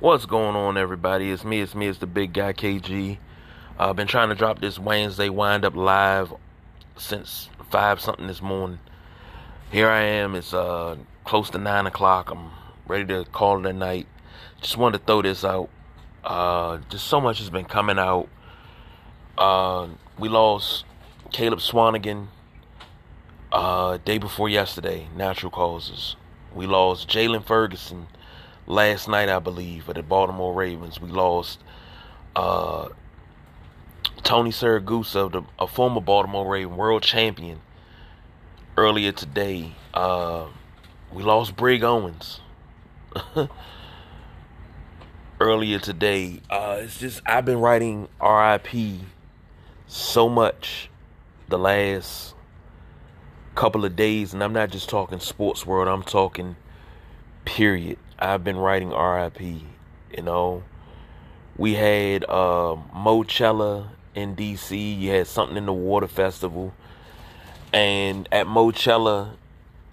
What's going on, everybody? It's me, it's me, it's the big guy KG. I've been trying to drop this Wednesday wind up live since 5 something this morning. Here I am, it's uh, close to 9 o'clock. I'm ready to call it a night. Just wanted to throw this out. Uh, just so much has been coming out. Uh, we lost Caleb Swanigan uh, day before yesterday, natural causes. We lost Jaylon Ferguson last night, I believe, at the Baltimore Ravens. We lost uh, Tony Siragusa, the, a former Baltimore Raven world champion, earlier today. Uh, we lost Brig Owens earlier today. Uh, it's just I've been writing RIP so much the last couple of days, and I'm not just talking sports world. I'm talking period. I've been writing RIP. You know, we had uh, Moechella in DC. You had something in the Water Festival, and at Moechella,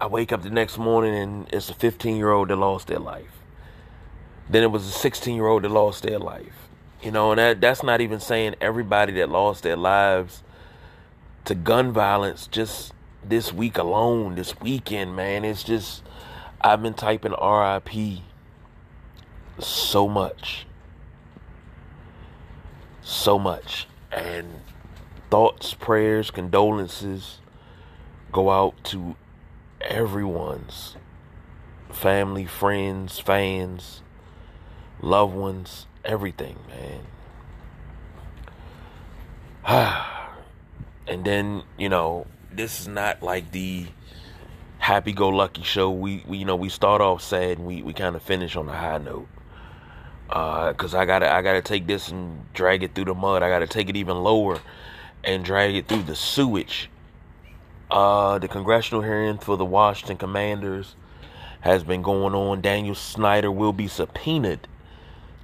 I wake up the next morning and it's a 15 year old that lost their life. Then it was a 16 year old that lost their life. You know, and that that's not even saying everybody that lost their lives to gun violence just this week alone, this weekend, man. It's just I've been typing RIP so much. So much. And thoughts, prayers, condolences go out to everyone's family, friends, fans, loved ones, everything, man. and then, you know, this is not like the happy go lucky show. We, we you know we start off sad and we, we kind of finish on a high note. Uh, cause I gotta I gotta take this and drag it through the mud. I gotta take it even lower and drag it through the sewage. Uh, the congressional hearing for the Washington Commanders has been going on. Daniel Snyder will be subpoenaed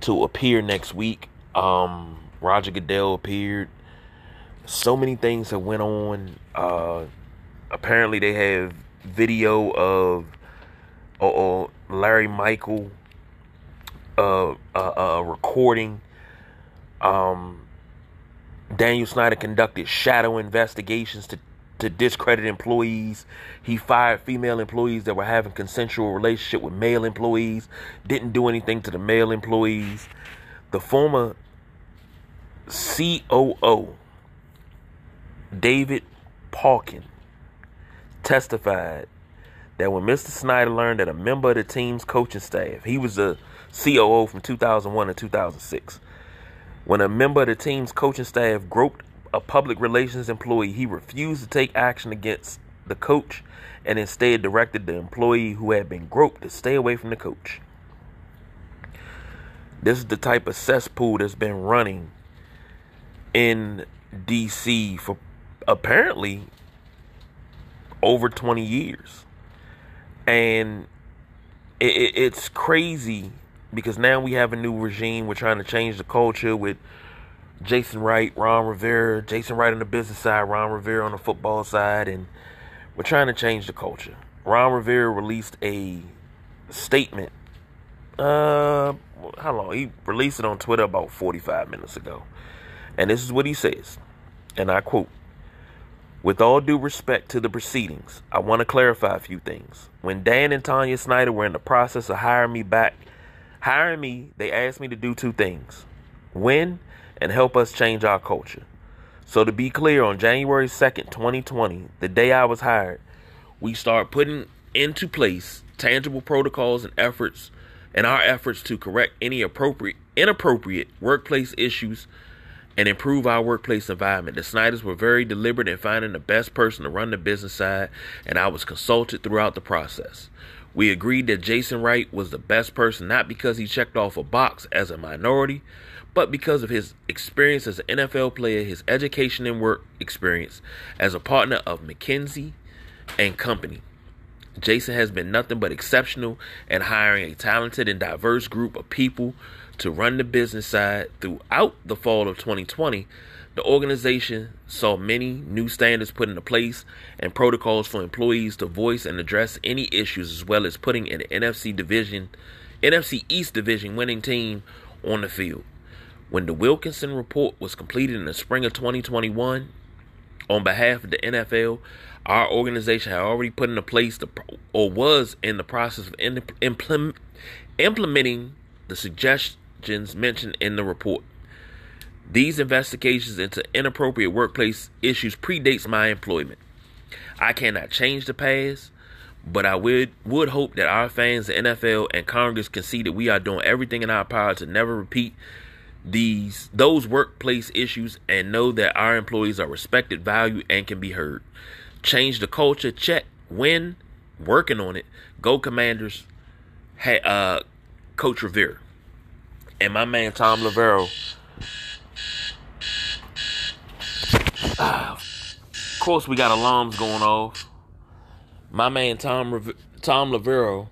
to appear next week. Um, Roger Goodell appeared. So many things have went on. Uh, apparently they have video of uh, Larry Michael uh, uh, uh, recording. Um, Daniel Snyder conducted shadow investigations to to discredit employees. He fired female employees that were having consensual relationship with male employees. Didn't do anything to the male employees. The former COO David Pauken testified that when Mr. Snyder learned that a member of the team's coaching staff, he was a COO from 2001 to 2006, when a member of the team's coaching staff groped a public relations employee, he refused to take action against the coach and instead directed the employee who had been groped to stay away from the coach. This is the type of cesspool that's been running in DC for apparently over 20 years. And it, it, it's crazy because now we have a new regime. We're trying to change the culture with Jason Wright, Ron Rivera, Jason Wright on the business side, Ron Rivera on the football side, and we're trying to change the culture. Ron Rivera released a statement. Uh, how long? He released it on Twitter about 45 minutes ago. And this is what he says. And I quote with all due respect to the proceedings, I want to clarify a few things. When Dan and Tanya Snyder were in the process of hiring me back, hiring me, they asked me to do two things win and help us change our culture. So, to be clear, on January 2nd, 2020, the day I was hired, we start putting into place tangible protocols and efforts and our efforts to correct any appropriate inappropriate workplace issues and improve our workplace environment. The Snyders were very deliberate in finding the best person to run the business side, and I was consulted throughout the process. We agreed that Jason Wright was the best person not because he checked off a box as a minority, but because of his experience as an NFL player, his education and work experience as a partner of McKinsey and Company. Jason has been nothing but exceptional in hiring a talented and diverse group of people to run the business side throughout the fall of 2020. The organization saw many new standards put into place and protocols for employees to voice and address any issues, as well as putting an NFC division NFC East Division winning team on the field. When the Wilkinson report was completed in the spring of 2021, on behalf of the NFL, our organization had already put into place the or was in the process of implement, implementing the suggestions mentioned in the report. These investigations into inappropriate workplace issues predates my employment. I cannot change the past, but I would would hope that our fans, the NFL, and Congress can see that we are doing everything in our power to never repeat these those workplace issues and know that our employees are respected, valued, and can be heard. Change the culture. Check. Win. Working on it. Go Commanders. Hey, uh, Coach Rivera and my man Thom Loverro. Of course, we got alarms going off. My man Tom Thom Loverro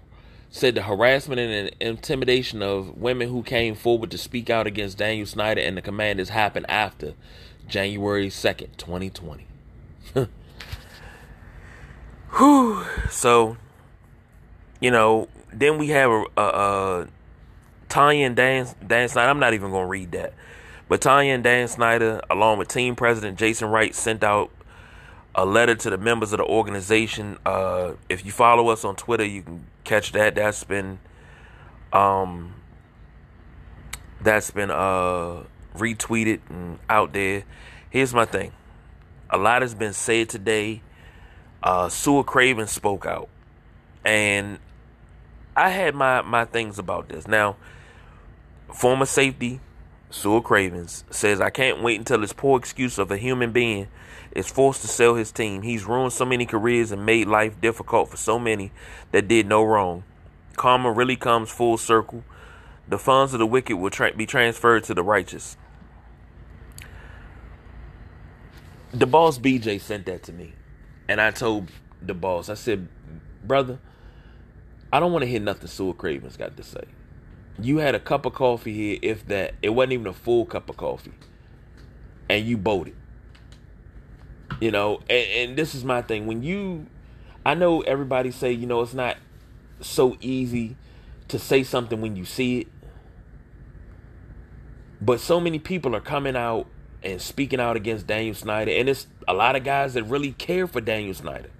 said the harassment and intimidation of women who came forward to speak out against Daniel Snyder and the commanders happened after January 2nd, 2020. Whew. So, you know, then we have a, a, a Tanya and Dan, Dan Snyder. I'm not even going to read that. But Tanya and Dan Snyder, along with team president Jason Wright, sent out a letter to the members of the organization. Uh, if you follow us on Twitter, you can catch that. That's been um, that's been uh, retweeted and out there. Here's my thing. A lot has been said today. Uh, Sua Craven spoke out, and I had my my things about this. Now, former safety Sua Cravens says, "I can't wait until this poor excuse of a human being is forced to sell his team. He's ruined so many careers and made life difficult for so many that did no wrong. Karma really comes full circle. The funds of the wicked will tra- be transferred to the righteous. The boss BJ sent that to me. And I told the boss, I said, brother, I don't want to hear nothing Sua Cravens got to say. You had a cup of coffee here, if that. It wasn't even a full cup of coffee. And you bowed it. You know, and, and this is my thing. When you, I know everybody say, you know, it's not so easy to say something when you see it. But so many people are coming out and speaking out against Daniel Snyder. And it's a lot of guys that really care for Daniel Snyder.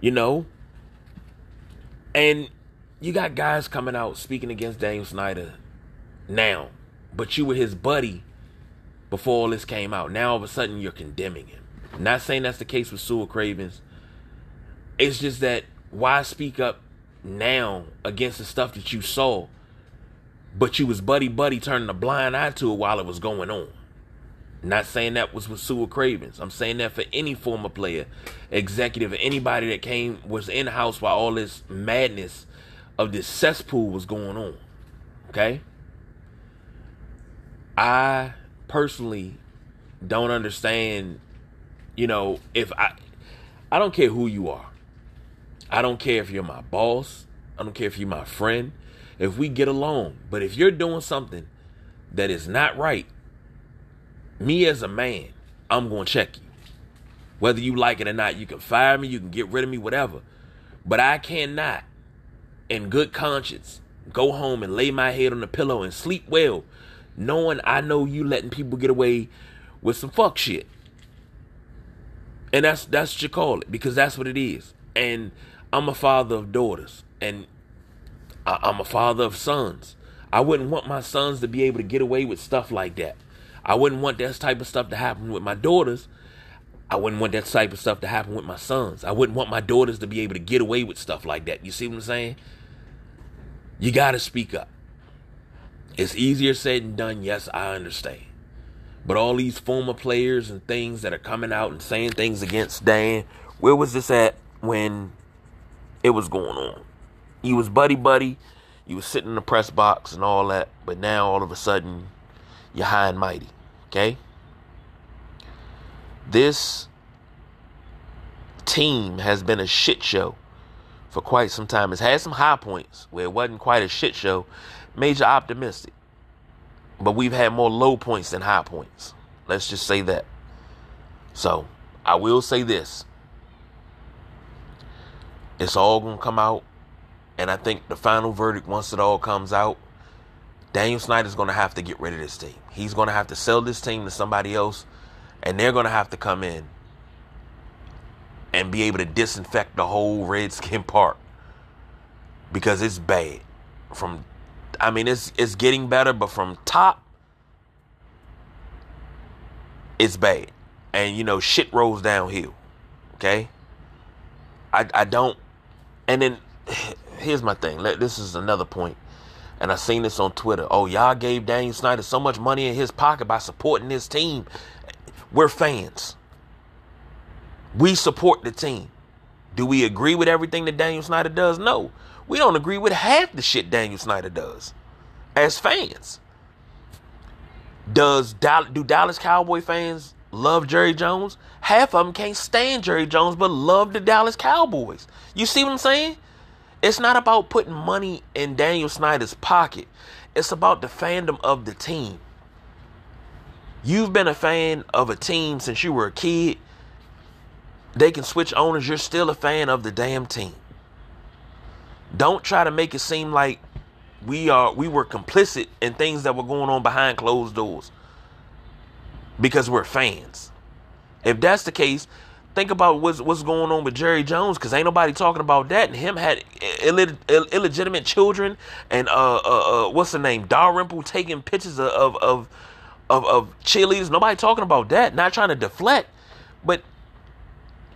You know? And you got guys coming out speaking against Daniel Snyder now. But you were his buddy before all this came out. Now all of a sudden you're condemning him. Not saying that's the case with Sua Cravens. It's just that why speak up now against the stuff that you saw, but you was buddy buddy turning a blind eye to it while it was going on. Not saying that was with Sua Cravens. I'm saying that for any former player, executive, anybody that came was in house while all this madness of this cesspool was going on. Okay? I personally don't understand you know, if I I don't care who you are. I don't care if you're my boss. I don't care if you're my friend. If we get along, but if you're doing something that is not right, me as a man, I'm going to check you. Whether you like it or not, you can fire me, you can get rid of me, whatever. But I cannot, in good conscience, go home and lay my head on the pillow and sleep well, knowing I know you letting people get away with some fuck shit. And that's that's what you call it because that's what it is. And I'm a father of daughters, and I, I'm a father of sons. I wouldn't want my sons to be able to get away with stuff like that. I wouldn't want that type of stuff to happen with my daughters. I wouldn't want that type of stuff to happen with my sons. I wouldn't want my daughters to be able to get away with stuff like that. You see what I'm saying? You got to speak up. It's easier said than done. Yes, I understand. But all these former players and things that are coming out and saying things against Dan, where was this at when it was going on? You was buddy buddy, you was sitting in the press box and all that, but now all of a sudden you're high and mighty. Okay? This team has been a shit show for quite some time. It's had some high points where it wasn't quite a shit show. Major optimistic. But we've had more low points than high points. Let's just say that. So, I will say this. It's all going to come out And I think the final verdict, once it all comes out, Daniel Snyder's going to have to get rid of this team. He's going to have to sell this team to somebody else, and they're going to have to come in and be able to disinfect the whole Redskin Park because it's bad. From, I mean, it's it's getting better, but from top, it's bad, and you know, shit rolls downhill. Okay, I I don't, and then here's my thing. This is another point, and I seen this on Twitter. Oh, y'all gave Daniel Snyder so much money in his pocket by supporting his team. We're fans. We support the team. Do we agree with everything that Daniel Snyder does? No. We don't agree with half the shit Daniel Snyder does as fans. Does do Dallas Cowboy fans love Jerry Jones? Half of them can't stand Jerry Jones but love the Dallas Cowboys. You see what I'm saying? It's not about putting money in Daniel Snyder's pocket. It's about the fandom of the team. You've been a fan of a team since you were a kid. They can switch owners. You're still a fan of the damn team. Don't try to make it seem like we are we were complicit in things that were going on behind closed doors because we're fans. If that's the case, think about what's what's going on with Jerry Jones because ain't nobody talking about that. And him had Ill- Ill- illegitimate children, and uh, uh, uh, what's the name? Dalrymple taking pictures of of of, of, of cheerleaders. Nobody talking about that. Not trying to deflect, but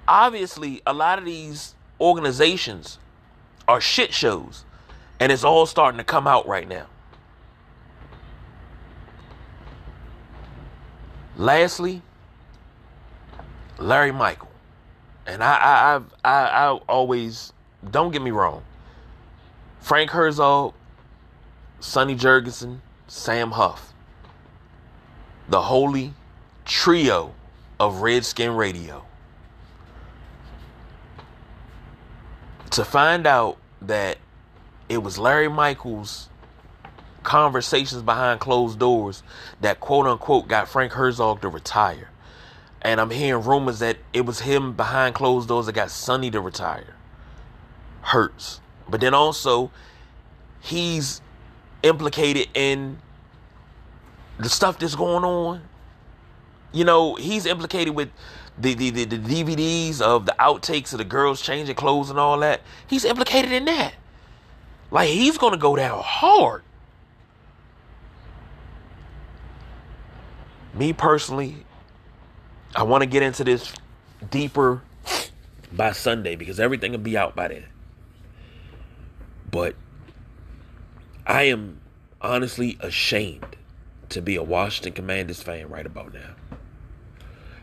obviously a lot of these organizations are shit shows. And it's all starting to come out right now. Lastly, Larry Michael. And I I I I, I always don't get me wrong. Frank Herzog, Sonny Jurgensen, Sam Huff. The holy trio of Redskin Radio. To find out that it was Larry Michaels' conversations behind closed doors that quote unquote got Frank Herzog to retire. And I'm hearing rumors that it was him behind closed doors that got Sonny to retire. Hurts. But then also, he's implicated in the stuff that's going on. You know, he's implicated with the, the, the, the DVDs of the outtakes of the girls changing clothes and all that. He's implicated in that. Like he's gonna go down hard. Me personally, I want to get into this deeper by Sunday because everything will be out by then. But I am honestly ashamed to be a Washington Commanders fan right about now.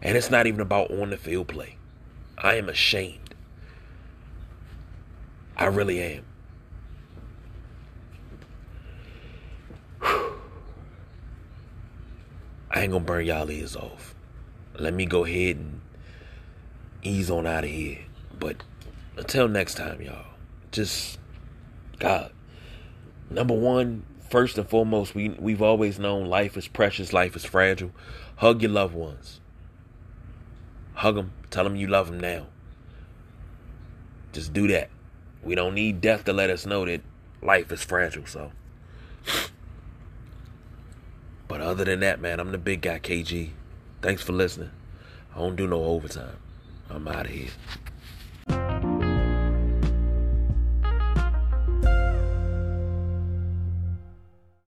And it's not even about on the field play. I am ashamed. I really am. I ain't gonna burn y'all ears off. Let me go ahead and ease on out of here. But until next time, y'all, just God. Number one, first and foremost, we we've always known life is precious, life is fragile. Hug your loved ones. Hug them. Tell them you love them now. Just do that. We don't need death to let us know that life is fragile. So. But other than that, man, I'm the big guy, KG. Thanks for listening. I don't do no overtime. I'm out of here.